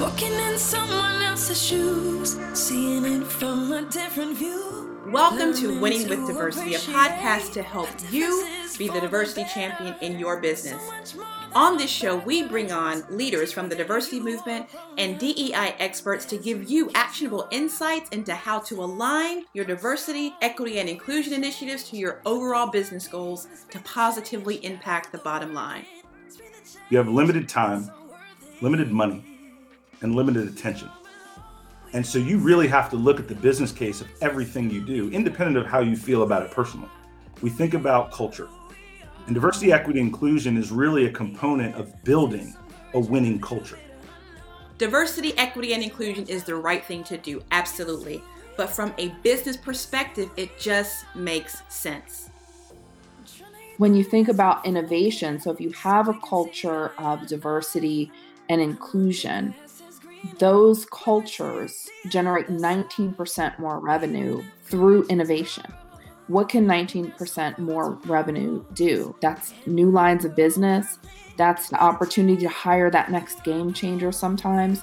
Walking in someone else's shoes, seeing it from a different view. Welcome to Winning with Diversity, a podcast to help you be the diversity champion in your business. On this show, we bring on leaders from the diversity movement and DEI experts to give you actionable insights into how to align your diversity, equity, and inclusion initiatives to your overall business goals to positively impact the bottom line. You have limited time, limited money, and limited attention. And so you really have to look at the business case of everything you do, independent of how you feel about it personally. We think about culture. And diversity, equity, inclusion is really a component of building a winning culture. Diversity, equity, and inclusion is the right thing to do, absolutely. But from a business perspective, it just makes sense. When you think about innovation, so if you have a culture of diversity and inclusion, those cultures generate 19% more revenue through innovation what can 19% more revenue do? That's new lines of business. That's the opportunity to hire that next game changer sometimes.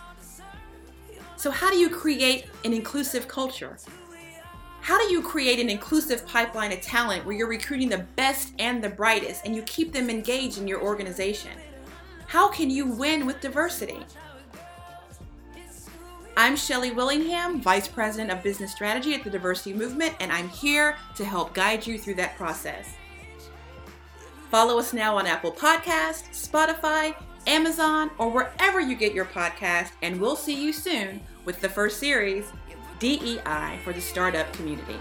So, how do you create an inclusive culture? How do you create an inclusive pipeline of talent where you're recruiting the best and the brightest and you keep them engaged in your organization? How can you win with diversity? I'm Shelly Willingham, Vice President of Business Strategy at the Diversity Movement, and I'm here to help guide you through that process. Follow us now on Apple Podcast, Spotify, Amazon, or wherever you get your podcast, and we'll see you soon with the first series, DEI for the Startup Community.